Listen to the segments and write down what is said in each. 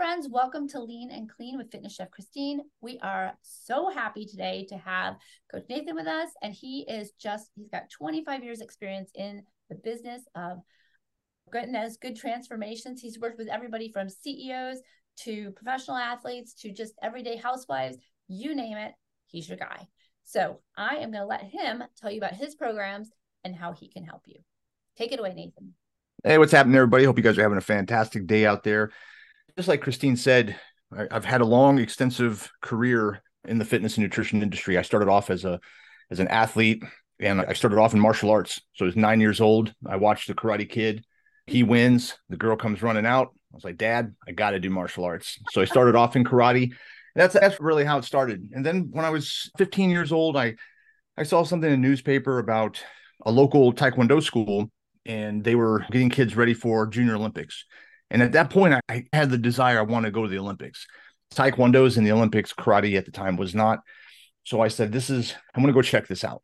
friends. Welcome to Lean and Clean with Fitness Chef Christine. We are so happy today to have Coach Nathan with us. And he is just, he's got 25 years experience in the business of goodness, good transformations. He's worked with everybody from CEOs to professional athletes to just everyday housewives, you name it, he's your guy. So I am going to let him tell you about his programs and how he can help you. Take it away, Nathan. Hey, what's happening, everybody? Hope you guys are having a fantastic day out there just like Christine said, I, I've had a long, extensive career in the fitness and nutrition industry. I started off as a as an athlete, and I started off in martial arts. So I was nine years old. I watched the Karate Kid. He wins. The girl comes running out. I was like, Dad, I got to do martial arts. So I started off in karate. That's that's really how it started. And then when I was 15 years old, I I saw something in a newspaper about a local taekwondo school, and they were getting kids ready for Junior Olympics. And at that point, I, had the desire, I want to go to the Olympics. Taekwondo's in the Olympics, karate at the time was not. So I said, This is, I'm going to go check this out.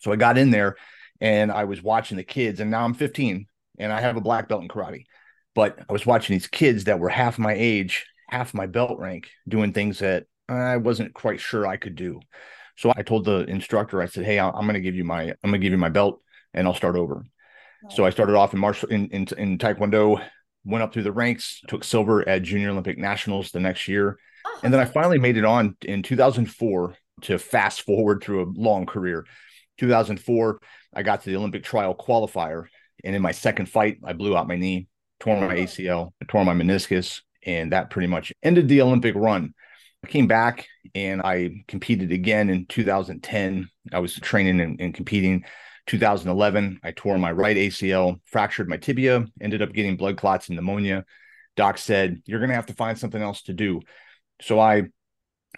So I got in there and I was watching the kids, and now I'm 15 and I have a black belt in karate. But I was watching these kids that were half my age, half my belt rank, doing things that I wasn't quite sure I could do. So I told the instructor, I said, Hey, I'm going to give you my, I'm going to give you my belt and I'll start over. So I started off in martial in, in, in Taekwondo went up through the ranks, took silver at Junior Olympic Nationals the next year. Oh, and then I finally made it on in 2004 to fast forward through a long career. 2004, I got to the Olympic trial qualifier. And in my second fight, I blew out my knee, tore my oh. ACL, tore my meniscus, and that pretty much ended the Olympic run. I came back and I competed again in 2010. I was training and, and competing 2011, I tore my right ACL, fractured my tibia, ended up getting blood clots and pneumonia. Doc said, You're going to have to find something else to do. So I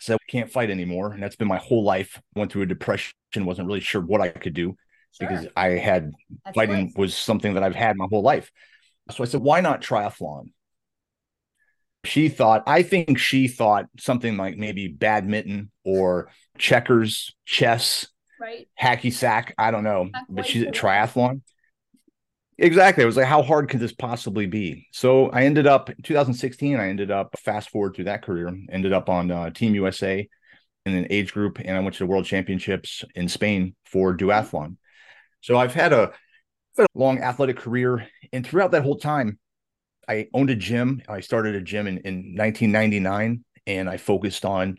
said, We can't fight anymore. And that's been my whole life. Went through a depression, wasn't really sure what I could do sure. because I had that's fighting nice. was something that I've had my whole life. So I said, Why not triathlon? She thought, I think she thought something like maybe badminton or checkers, chess, right? Hacky sack. I don't know, but she's at triathlon. Exactly. I was like, how hard could this possibly be? So I ended up 2016. I ended up fast forward through that career, ended up on uh, Team USA in an age group, and I went to the World Championships in Spain for duathlon. So I've had a, a long athletic career, and throughout that whole time, I owned a gym. I started a gym in, in 1999, and I focused on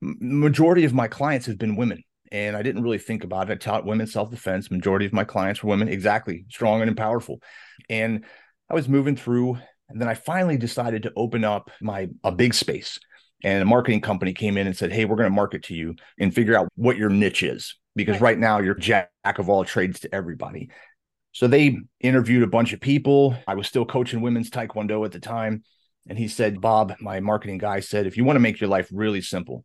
majority of my clients have been women and I didn't really think about it. I taught women self defense. Majority of my clients were women, exactly strong and powerful. And I was moving through, and then I finally decided to open up my a big space. And a marketing company came in and said, "Hey, we're going to market to you and figure out what your niche is because right, right now you're jack of all trades to everybody." So they interviewed a bunch of people. I was still coaching women's taekwondo at the time. And he said, Bob, my marketing guy said, if you want to make your life really simple,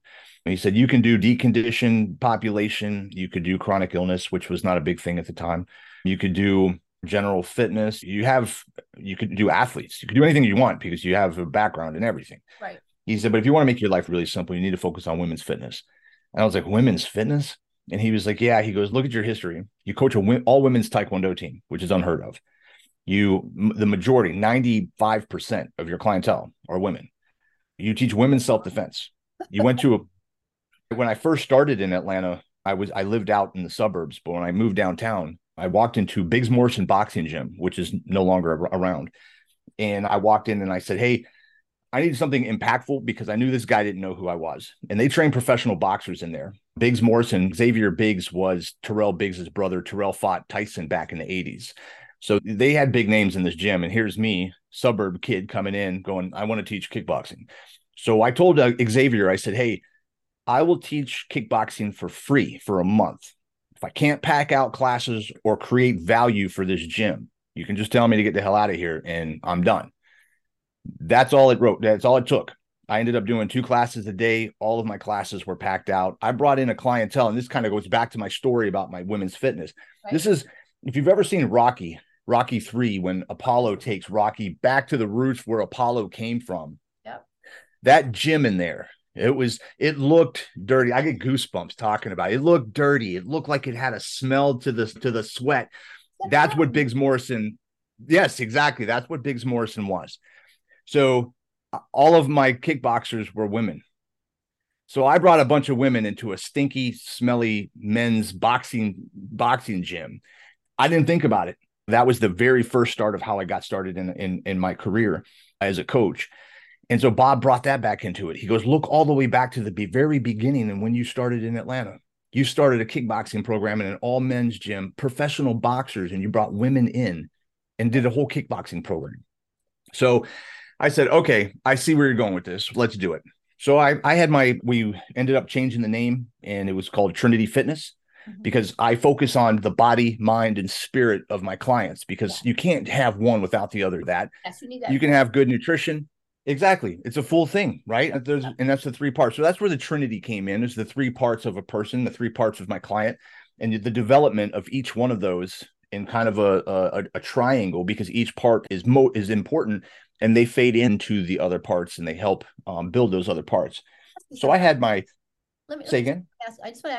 he said, you can do deconditioned population, you could do chronic illness, which was not a big thing at the time. You could do general fitness. You have, you could do athletes. You could do anything you want because you have a background in everything. Right. He said, but if you want to make your life really simple, you need to focus on women's fitness. And I was like, women's fitness? And he was like, yeah. He goes, look at your history. You coach a all women's taekwondo team, which is unheard of you the majority 95% of your clientele are women you teach women self-defense you went to a when i first started in atlanta i was i lived out in the suburbs but when i moved downtown i walked into biggs morrison boxing gym which is no longer around. And i walked in and i said hey i need something impactful because i knew this guy didn't know who i was. And they train professional boxers in there. Biggs morrison xavier biggs was tyrell biggs's brother tyrell fought tyson back in the 80s so they had big names in this gym, and here's me, suburb kid, coming in, going, I want to teach kickboxing. So I told uh, Xavier, I said, Hey, I will teach kickboxing for free for a month. If I can't pack out classes or create value for this gym, you can just tell me to get the hell out of here and I'm done. That's all it wrote. That's all it took. I ended up doing two classes a day. All of my classes were packed out. I brought in a clientele, and this kind of goes back to my story about my women's fitness. Right. This is, if you've ever seen Rocky, Rocky 3 when Apollo takes Rocky back to the roots where Apollo came from. Yep. That gym in there, it was it looked dirty. I get goosebumps talking about it. It looked dirty. It looked like it had a smell to the to the sweat. That's what Biggs Morrison Yes, exactly. That's what Biggs Morrison was. So uh, all of my kickboxers were women. So I brought a bunch of women into a stinky, smelly men's boxing boxing gym. I didn't think about it. That was the very first start of how I got started in in in my career as a coach. And so Bob brought that back into it. He goes, "Look all the way back to the very beginning and when you started in Atlanta. You started a kickboxing program in an all men's gym, professional boxers, and you brought women in and did a whole kickboxing program." So I said, "Okay, I see where you're going with this. Let's do it." So I, I had my, we ended up changing the name and it was called Trinity Fitness mm-hmm. because I focus on the body, mind, and spirit of my clients because yeah. you can't have one without the other. That, yes, you, that. you can have good nutrition. Exactly. It's a full thing, right? There's, and that's the three parts. So that's where the Trinity came in is the three parts of a person, the three parts of my client and the development of each one of those in kind of a, a, a triangle because each part is mo is important and they fade into the other parts and they help um, build those other parts. So I had my. Let me say again. Ask, I just want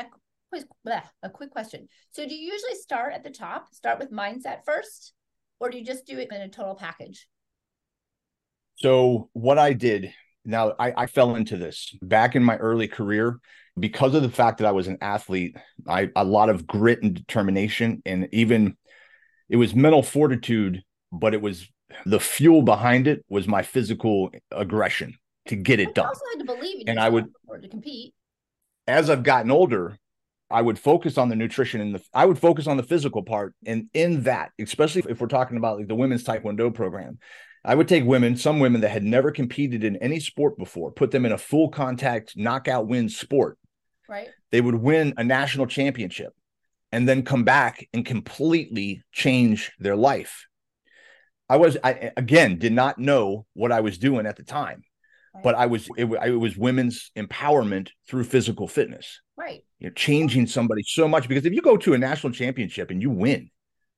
to ask a quick question. So do you usually start at the top, start with mindset first, or do you just do it in a total package? So what I did now, I, I fell into this back in my early career because of the fact that I was an athlete. I a lot of grit and determination, and even it was mental fortitude, but it was the fuel behind it was my physical aggression to get it done. also had to believe and I would to compete. As I've gotten older, I would focus on the nutrition and the I would focus on the physical part. And in that, especially if we're talking about like the women's taekwondo program, I would take women, some women that had never competed in any sport before, put them in a full contact knockout win sport. Right. They would win a national championship and then come back and completely change their life I was I again did not know what I was doing at the time, right. but I was it, it, was women's empowerment through physical fitness. Right. You know, changing somebody so much because if you go to a national championship and you win,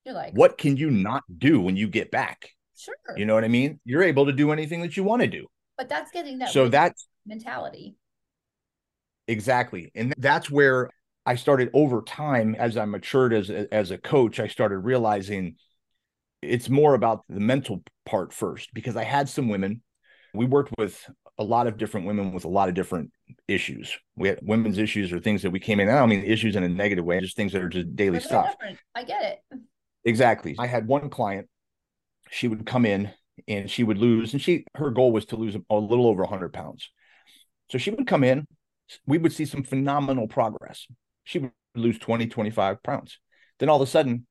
you're like, what can you not do when you get back? Sure. You know what I mean? You're able to do anything that you want to do. But that's getting that so that's mentality. Exactly. And that's where I started over time as I matured as as a coach, I started realizing it's more about the mental part first because I had some women. We worked with a lot of different women with a lot of different issues. We had women's issues or things that we came in. I don't mean issues in a negative way, just things that are just daily stuff. Different. I get it. Exactly. I had one client, she would come in and she would lose, and she her goal was to lose a little over 100 pounds. So she would come in, we would see some phenomenal progress. She would lose 20, 25 pounds. Then all of a sudden,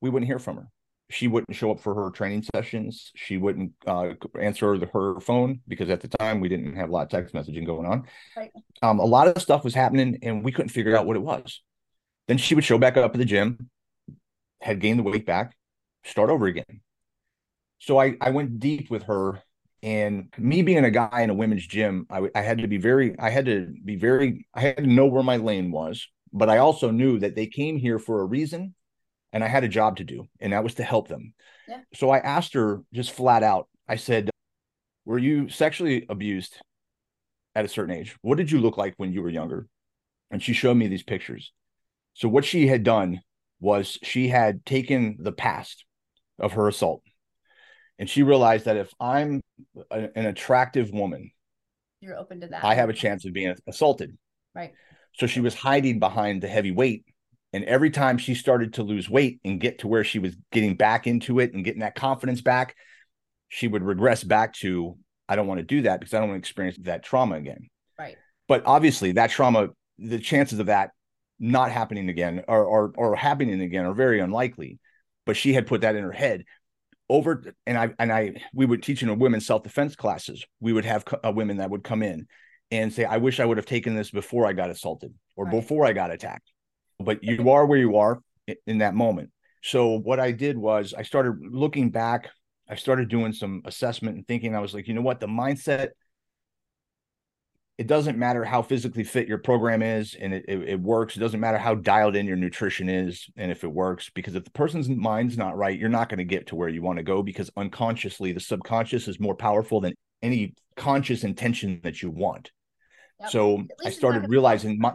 we wouldn't hear from her she wouldn't show up for her training sessions. She wouldn't uh, answer the, her phone because at the time we didn't have a lot of text messaging going on. Right. Um, a lot of stuff was happening and we couldn't figure out what it was. Then she would show back up at the gym, had gained the weight back, start over again. So I, I went deep with her and me being a guy in a women's gym, I, I had to be very, I had to be very, I had to know where my lane was, but I also knew that they came here for a reason and I had a job to do, and that was to help them. Yeah. So I asked her just flat out. I said, "Were you sexually abused at a certain age? What did you look like when you were younger?" And she showed me these pictures. So what she had done was she had taken the past of her assault, and she realized that if I'm a, an attractive woman, you're open to that. I have a chance of being assaulted. Right. So she was hiding behind the heavy weight and every time she started to lose weight and get to where she was getting back into it and getting that confidence back, she would regress back to, I don't want to do that because I don't want to experience that trauma again. Right. But obviously, that trauma, the chances of that not happening again or, or, or happening again are very unlikely. But she had put that in her head over and I and I we would teach in a women's self defense classes. We would have uh, women that would come in and say, "I wish I would have taken this before I got assaulted or right. before I got attacked." but you are where you are in that moment. So what I did was I started looking back. I started doing some assessment and thinking. I was like, you know what, the mindset. It doesn't matter how physically fit your program is and it, it, it works. It doesn't matter how dialed in your nutrition is and if it works, because if the person's mind's not right, you're not going to get to where you want to go because unconsciously the subconscious is more powerful than any conscious intention that you want. Yep. So I started realizing my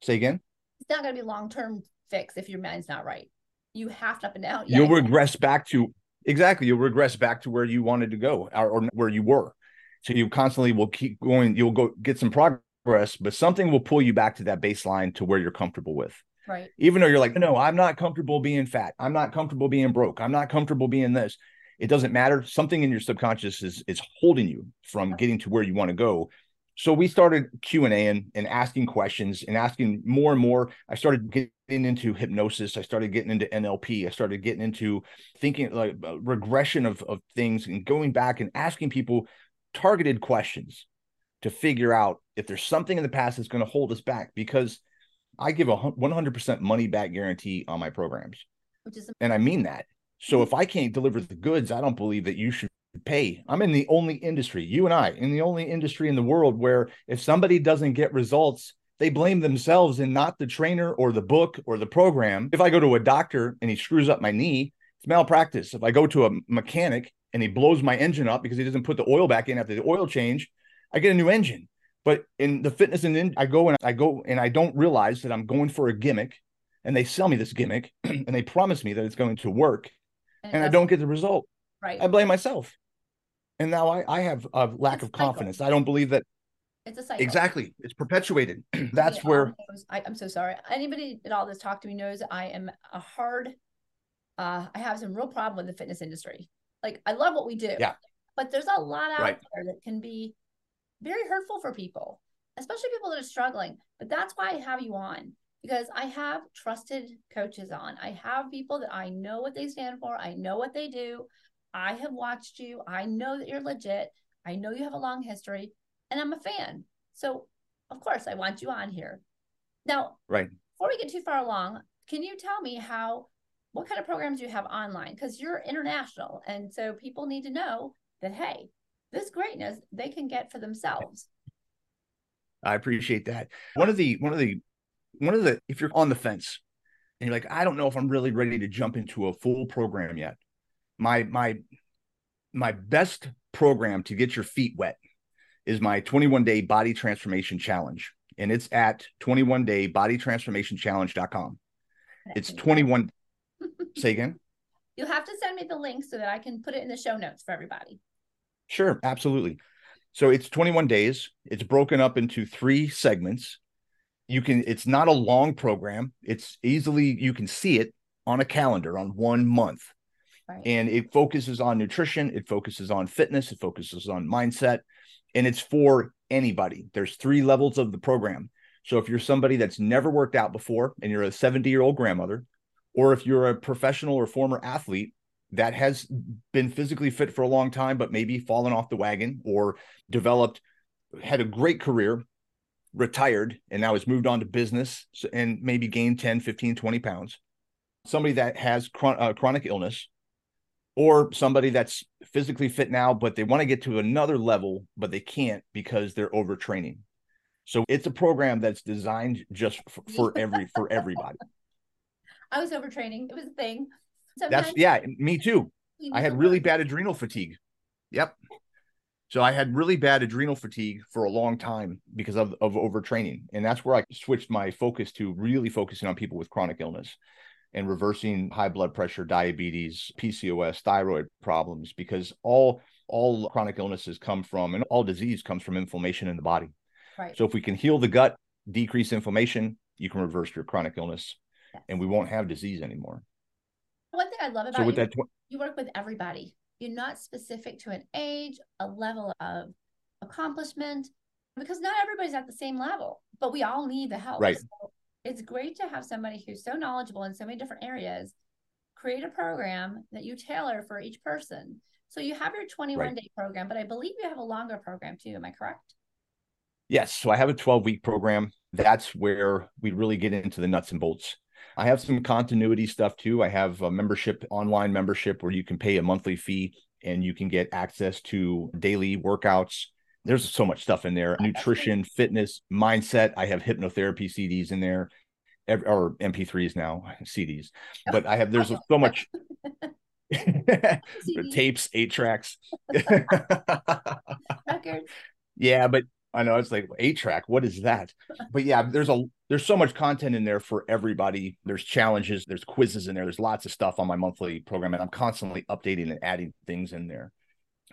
say again it's not going to be long term fix if your mind's not right. You have to up and down. Yeah, you'll regress back to exactly. You'll regress back to where you wanted to go or, or where you were. So you constantly will keep going, you'll go get some progress, but something will pull you back to that baseline to where you're comfortable with. Right. Even though you're like, no, I'm not comfortable being fat. I'm not comfortable being broke. I'm not comfortable being this. It doesn't matter. Something in your subconscious is is holding you from getting to where you want to go. So we started Q and A and asking questions and asking more and more. I started getting into hypnosis. I started getting into NLP. I started getting into thinking like uh, regression of of things and going back and asking people targeted questions to figure out if there's something in the past that's going to hold us back because I give a 100% money back guarantee on my programs. And I mean that. So if I can't deliver the goods, I don't believe that you should pay. I'm in the only industry, you and I, in the only industry in the world where if somebody doesn't get results, they blame themselves and not the trainer or the book or the program. If I go to a doctor and he screws up my knee, it's malpractice. If I go to a mechanic and he blows my engine up because he doesn't put the oil back in after the oil change, I get a new engine. But in the fitness and in, I go and I go and I don't realize that I'm going for a gimmick and they sell me this gimmick and they promise me that it's going to work and, and I don't get the result. Right. I blame myself. And now I, I have a lack it's of confidence. I don't believe that it's a cycle. Exactly. It's perpetuated. that's where I, am so sorry. Anybody at all that's talked to me knows I am a hard uh I have some real problem with the fitness industry. Like I love what we do. Yeah. But there's a lot out right. there that can be very hurtful for people, especially people that are struggling. But that's why I have you on because I have trusted coaches on. I have people that I know what they stand for, I know what they do. I have watched you. I know that you're legit. I know you have a long history, and I'm a fan. So, of course, I want you on here. Now, right. Before we get too far along, can you tell me how what kind of programs do you have online? Because you're international, and so people need to know that hey, this greatness they can get for themselves. I appreciate that. One of the one of the one of the if you're on the fence and you're like, I don't know if I'm really ready to jump into a full program yet. My my my best program to get your feet wet is my 21 day body transformation challenge. And it's at 21 day body transformation challenge.com. It's 21. say again. You'll have to send me the link so that I can put it in the show notes for everybody. Sure, absolutely. So it's 21 days. It's broken up into three segments you can it's not a long program it's easily you can see it on a calendar on one month right. and it focuses on nutrition it focuses on fitness it focuses on mindset and it's for anybody there's three levels of the program so if you're somebody that's never worked out before and you're a 70 year old grandmother or if you're a professional or former athlete that has been physically fit for a long time but maybe fallen off the wagon or developed had a great career retired and now has moved on to business and maybe gained 10, 15, 20 pounds. Somebody that has chron- uh, chronic illness or somebody that's physically fit now, but they want to get to another level, but they can't because they're overtraining. So it's a program that's designed just for, for every for everybody. I was overtraining. It was a thing. Sometimes that's yeah, me too. I had really bad adrenal fatigue. Yep. So I had really bad adrenal fatigue for a long time because of, of overtraining. And that's where I switched my focus to really focusing on people with chronic illness and reversing high blood pressure, diabetes, PCOS, thyroid problems, because all all chronic illnesses come from and all disease comes from inflammation in the body. Right. So if we can heal the gut, decrease inflammation, you can reverse your chronic illness yes. and we won't have disease anymore. One thing I love about so with you, that tw- you work with everybody. You're not specific to an age, a level of accomplishment, because not everybody's at the same level, but we all need the help. Right. So it's great to have somebody who's so knowledgeable in so many different areas create a program that you tailor for each person. So you have your 21 right. day program, but I believe you have a longer program too. Am I correct? Yes. So I have a 12 week program. That's where we really get into the nuts and bolts. I have some continuity stuff too. I have a membership, online membership where you can pay a monthly fee and you can get access to daily workouts. There's so much stuff in there nutrition, fitness, mindset. I have hypnotherapy CDs in there or MP3s now, CDs. But I have, there's so much tapes, eight tracks. yeah, but I know it's like eight track. What is that? But yeah, there's a there's so much content in there for everybody. There's challenges, there's quizzes in there, there's lots of stuff on my monthly program, and I'm constantly updating and adding things in there.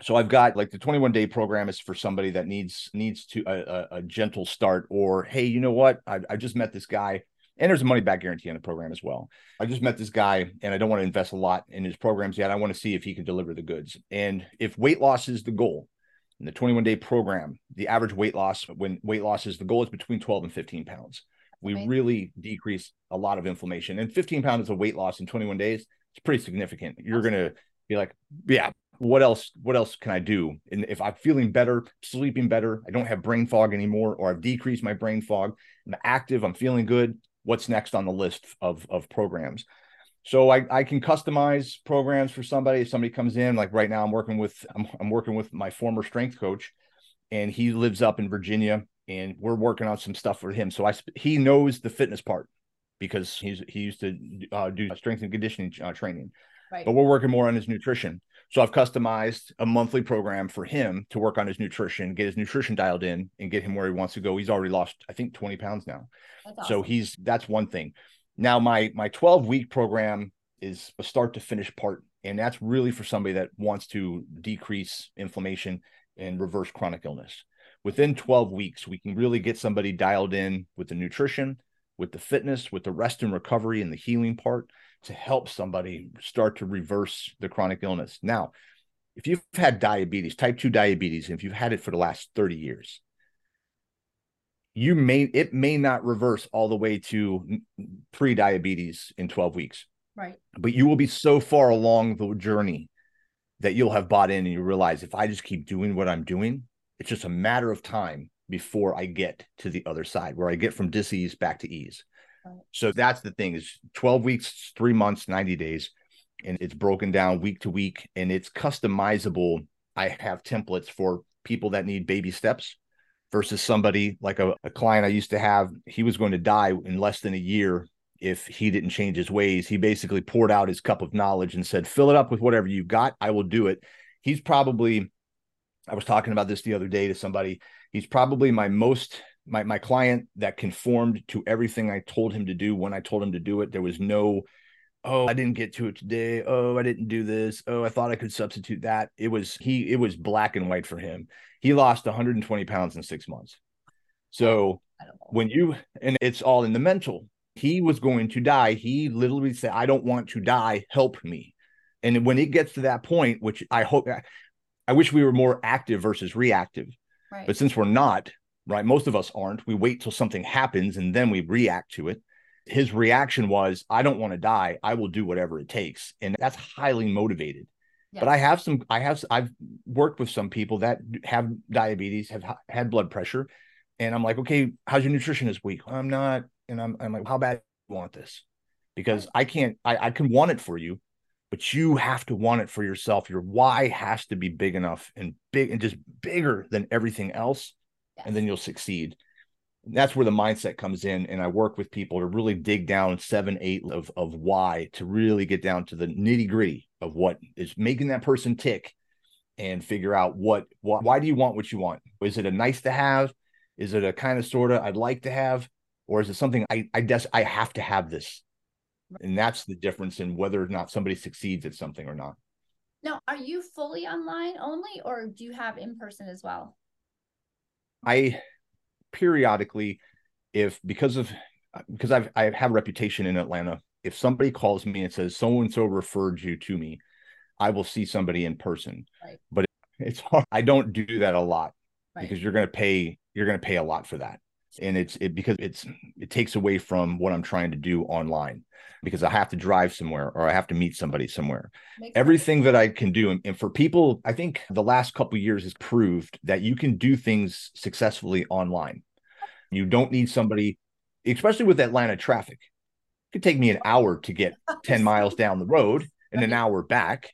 so I've got like the 21 day program is for somebody that needs needs to a, a gentle start or hey, you know what? I, I just met this guy and there's a money back guarantee on the program as well. I just met this guy and I don't want to invest a lot in his programs yet. I want to see if he can deliver the goods. And if weight loss is the goal in the 21 day program, the average weight loss when weight loss is the goal is between 12 and 15 pounds. We right. really decrease a lot of inflammation and 15 pounds of weight loss in 21 days. It's pretty significant. You're going to be like, yeah, what else what else can i do and if i'm feeling better sleeping better i don't have brain fog anymore or i've decreased my brain fog i'm active i'm feeling good what's next on the list of of programs so i i can customize programs for somebody if somebody comes in like right now i'm working with i'm, I'm working with my former strength coach and he lives up in virginia and we're working on some stuff for him so i he knows the fitness part because he's he used to uh, do strength and conditioning uh, training right. but we're working more on his nutrition so I've customized a monthly program for him to work on his nutrition, get his nutrition dialed in, and get him where he wants to go. He's already lost, I think, 20 pounds now. Awesome. So he's that's one thing. Now my my 12 week program is a start to finish part, and that's really for somebody that wants to decrease inflammation and reverse chronic illness. Within 12 weeks, we can really get somebody dialed in with the nutrition, with the fitness, with the rest and recovery and the healing part to help somebody start to reverse the chronic illness. Now, if you've had diabetes, type 2 diabetes, if you've had it for the last 30 years, you may it may not reverse all the way to pre-diabetes in 12 weeks. Right. But you will be so far along the journey that you'll have bought in and you realize if I just keep doing what I'm doing, it's just a matter of time before I get to the other side where I get from disease back to ease. So that's the thing is 12 weeks, three months, 90 days. And it's broken down week to week and it's customizable. I have templates for people that need baby steps versus somebody like a, a client I used to have. He was going to die in less than a year if he didn't change his ways. He basically poured out his cup of knowledge and said, fill it up with whatever you've got. I will do it. He's probably, I was talking about this the other day to somebody. He's probably my most my my client that conformed to everything I told him to do when I told him to do it. There was no, oh, I didn't get to it today. Oh, I didn't do this. Oh, I thought I could substitute that. It was he. It was black and white for him. He lost 120 pounds in six months. So when you and it's all in the mental. He was going to die. He literally said, "I don't want to die. Help me." And when it gets to that point, which I hope, I wish we were more active versus reactive. Right. But since we're not, right? Most of us aren't. We wait till something happens and then we react to it. His reaction was, I don't want to die. I will do whatever it takes. And that's highly motivated. Yes. But I have some, I have, I've worked with some people that have diabetes, have had blood pressure. And I'm like, okay, how's your nutrition this week? I'm not. And I'm, I'm like, how bad do you want this? Because I can't, I, I can want it for you, but you have to want it for yourself. Your why has to be big enough and big and just bigger than everything else yes. and then you'll succeed. That's where the mindset comes in. And I work with people to really dig down seven, eight of, of why to really get down to the nitty gritty of what is making that person tick and figure out what, what, why do you want what you want? Is it a nice to have? Is it a kind of sort of I'd like to have? Or is it something I, I guess I have to have this? And that's the difference in whether or not somebody succeeds at something or not. Now, are you fully online only, or do you have in person as well? I periodically, if because of because I've I have a reputation in Atlanta, if somebody calls me and says so and so referred you to me, I will see somebody in person. Right. But it's hard. I don't do that a lot right. because you're going to pay you're going to pay a lot for that and it's it because it's it takes away from what I'm trying to do online because I have to drive somewhere or I have to meet somebody somewhere. Makes Everything sense. that I can do, and, and, for people, I think the last couple years has proved that you can do things successfully online. You don't need somebody, especially with Atlanta traffic. It could take me an hour to get 10 miles down the road and an hour back.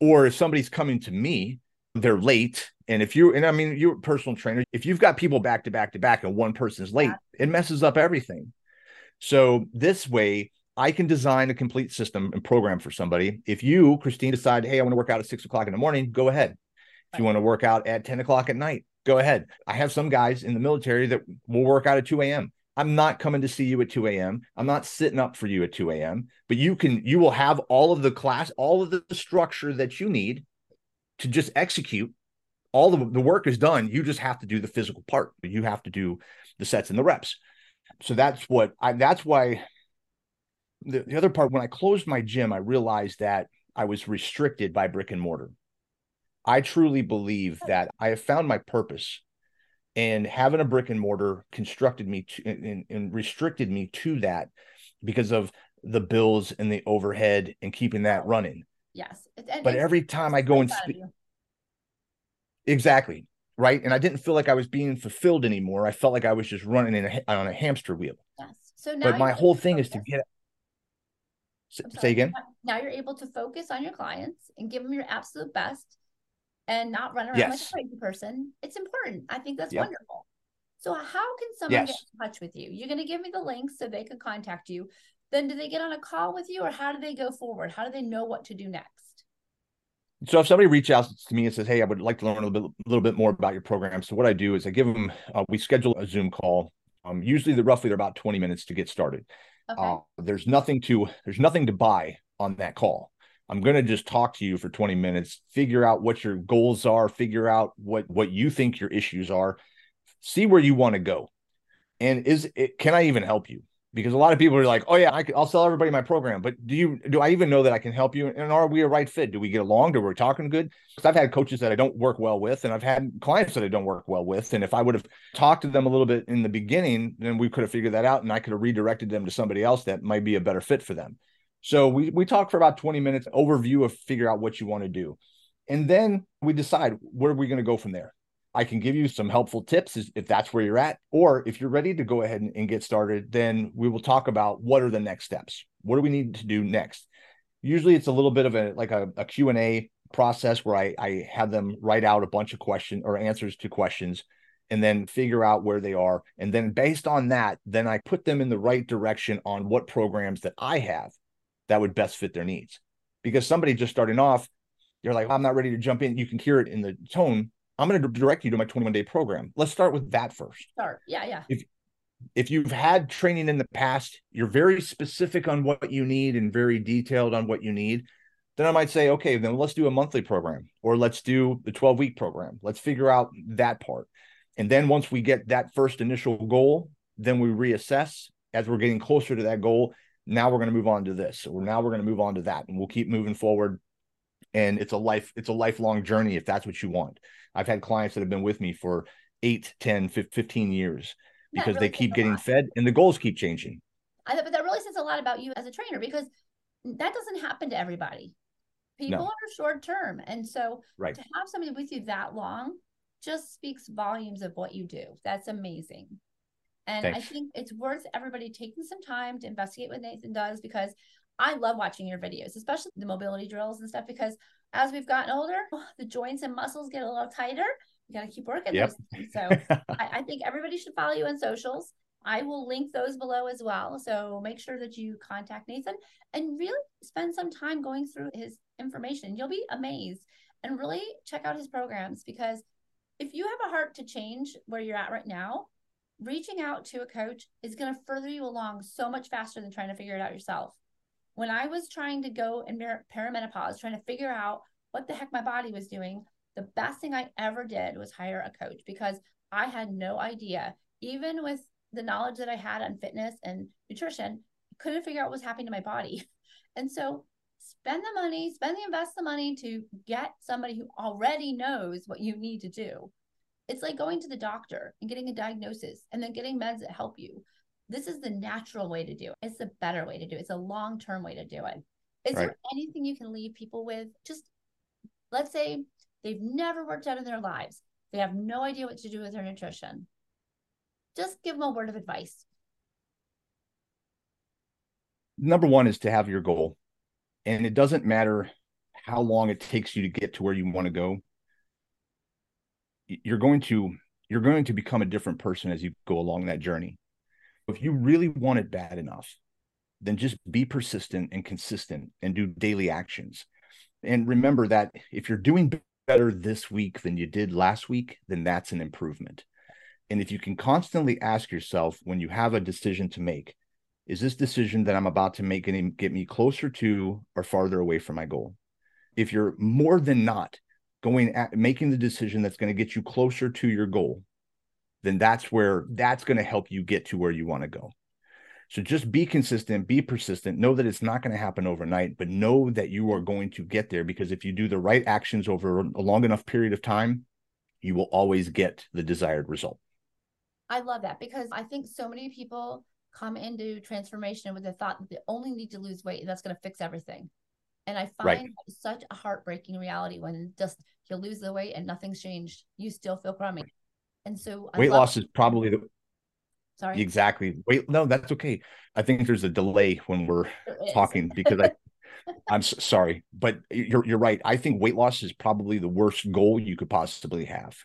Or if somebody's coming to me, they're late and if you and I mean you're a personal trainer, if you've got people back to back to back and one person's late, yeah. it messes up everything. So this way, I can design a complete system and program for somebody. If you, Christine, decide, hey, I want to work out at six o'clock in the morning, go ahead. If you want to work out at 10 o'clock at night, go ahead. I have some guys in the military that will work out at 2 a.m. I'm not coming to see you at 2 a.m. I'm not sitting up for you at 2 a.m. But you can, you will have all of the class, all of the structure that you need to just execute. All the, the work is done. You just have to do the physical part. You have to do the sets and the reps. So that's what I that's why the, the other part when I closed my gym, I realized that I was restricted by brick and mortar. I truly believe that I have found my purpose and having a brick and mortar constructed me to, and, and restricted me to that because of the bills and the overhead and keeping that running. Yes. And, but every time I go and speak, exactly right, and I didn't feel like I was being fulfilled anymore. I felt like I was just running in a, on a hamster wheel. Yes. So now, but my whole thing focus. is to get. Say again. Now you're able to focus on your clients and give them your absolute best, and not run around yes. like a crazy person. It's important. I think that's yep. wonderful. So how can someone yes. get in touch with you? You're going to give me the links so they can contact you then do they get on a call with you or how do they go forward? How do they know what to do next? So if somebody reaches out to me and says, "Hey, I would like to learn a little bit, little bit more about your program," so what I do is I give them, uh, we schedule a Zoom call. Um, usually, they're roughly they're about twenty minutes to get started. Okay. Uh, there's nothing to there's nothing to buy on that call. I'm going to just talk to you for 20 minutes, figure out what your goals are, figure out what what you think your issues are, see where you want to go, and is it can I even help you? Because a lot of people are like, "Oh yeah, I will sell everybody my program," but do you do I even know that I can help you? And are we a right fit? Do we get along? Do we're talking good? Because I've had coaches that I don't work well with, and I've had clients that I don't work well with. And if I would have talked to them a little bit in the beginning, then we could have figured that out, and I could have redirected them to somebody else that might be a better fit for them. So we we talk for about twenty minutes, overview of figure out what you want to do, and then we decide where are we going to go from there. I can give you some helpful tips if that's where you're at. Or if you're ready to go ahead and, and, get started, then we will talk about what are the next steps. What do we need to do next? Usually it's a little bit of a like a, a Q&A process where I, I have them write out a bunch of questions or answers to questions and then figure out where they are. And then based on that, then I put them in the right direction on what programs that I have that would best fit their needs. Because somebody just starting off, you're like, I'm not ready to jump in. You can hear it in the tone I'm going to direct you to my 21 day program. Let's start with that first. Start. Yeah. Yeah. If, if you've had training in the past, you're very specific on what you need and very detailed on what you need, then I might say, okay, then let's do a monthly program or let's do the 12 week program. Let's figure out that part. And then once we get that first initial goal, then we reassess as we're getting closer to that goal. Now we're going to move on to this, or now we're going to move on to that, and we'll keep moving forward. And it's a life, it's a lifelong journey if that's what you want. I've had clients that have been with me for 8, 10, 15 years because really they keep getting fed and the goals keep changing. I, but that really says a lot about you as a trainer because that doesn't happen to everybody. People no. are short term. And so right. to have somebody with you that long just speaks volumes of what you do. That's amazing. And Thanks. I think it's worth everybody taking some time to investigate what Nathan does because I love watching your videos, especially the mobility drills and stuff, because as we've gotten older, the joints and muscles get a little tighter. You got to keep working yep. So I, I think everybody should follow you on socials. I will link those below as well. So make sure that you contact Nathan and really spend some time going through his information. You'll be amazed and really check out his programs because if you have a heart to change where you're at right now, reaching out to a coach is going to further you along so much faster than trying to figure it out yourself when I was trying to go in perimenopause, trying to figure out what the heck my body was doing, the best thing I ever did was hire a coach because I had no idea, even with the knowledge that I had on fitness and nutrition, I couldn't figure out what was happening to my body. And so spend the money, spend the invest the money to get somebody who already knows what you need to do. It's like going to the doctor and getting a diagnosis and then getting meds that help you this is the natural way to do it. It's the better way to do it. It's a long term way to do it. Is right. there anything you can leave people with? Just let's say they've never worked out in their lives, they have no idea what to do with their nutrition. Just give them a word of advice. Number one is to have your goal. And it doesn't matter how long it takes you to get to where you want to go. You're going to you're going to become a different person as you go along that journey if you really want it bad enough, then just be persistent and consistent and do daily actions. And remember that if you're doing better this week than you did last week, then that's an improvement. And if you can constantly ask yourself when you have a decision to make, is this decision that I'm about to make going to get me closer to or farther away from my goal? If you're more than not going at making the decision that's going to get you closer to your goal, then that's where that's going to help you get to where you want to go. So just be consistent, be persistent, know that it's not going to happen overnight, but know that you are going to get there because if you do the right actions over a long enough period of time, you will always get the desired result. I love that because I think so many people come into transformation with the thought that they only need to lose weight and that's going to fix everything. And I find right. such a heartbreaking reality when just you lose the weight and nothing's changed. You still feel crummy. And so weight loss is probably the sorry. Exactly. Wait, no, that's okay. I think there's a delay when we're talking because I I'm sorry, but you're you're right. I think weight loss is probably the worst goal you could possibly have.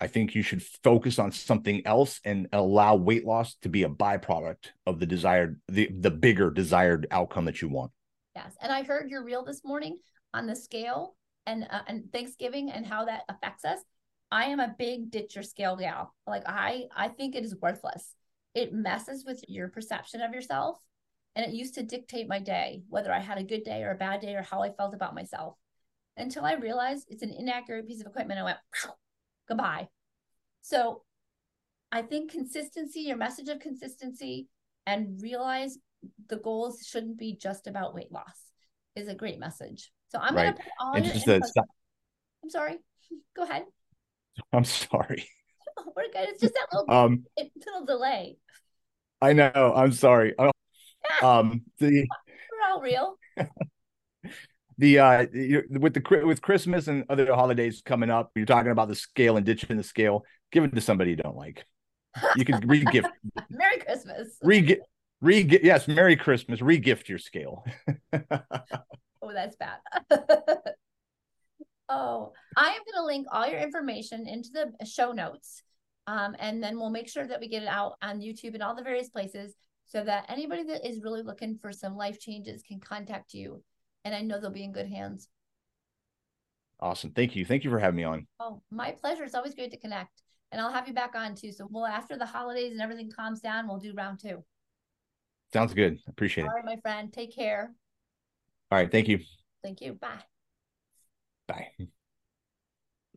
I think you should focus on something else and allow weight loss to be a byproduct of the desired the the bigger desired outcome that you want. Yes, and I heard your reel this morning on the scale and uh, and Thanksgiving and how that affects us. I am a big ditch your scale gal. Like I I think it is worthless. It messes with your perception of yourself, and it used to dictate my day, whether I had a good day or a bad day or how I felt about myself. Until I realized it's an inaccurate piece of equipment, I went goodbye. So I think consistency, your message of consistency, and realize the goals shouldn't be just about weight loss is a great message. So I'm right. going to put all and just the, I'm sorry. Go ahead. I'm sorry. Oh, we're good. It's just that little, um, little delay. I know. I'm sorry. um, the we're all real. the uh with the with Christmas and other holidays coming up, you're talking about the scale and ditching the scale. Give it to somebody you don't like. You can re-gift. Merry Christmas. Re re yes, Merry Christmas. Re-gift your scale. oh, that's bad. Oh, I am going to link all your information into the show notes. Um, and then we'll make sure that we get it out on YouTube and all the various places so that anybody that is really looking for some life changes can contact you and I know they'll be in good hands. Awesome. Thank you. Thank you for having me on. Oh, my pleasure. It's always great to connect. And I'll have you back on too. So we'll after the holidays and everything calms down, we'll do round two. Sounds good. Appreciate All it. All right, my friend. Take care. All right. Thank you. Thank you. Bye. Bye.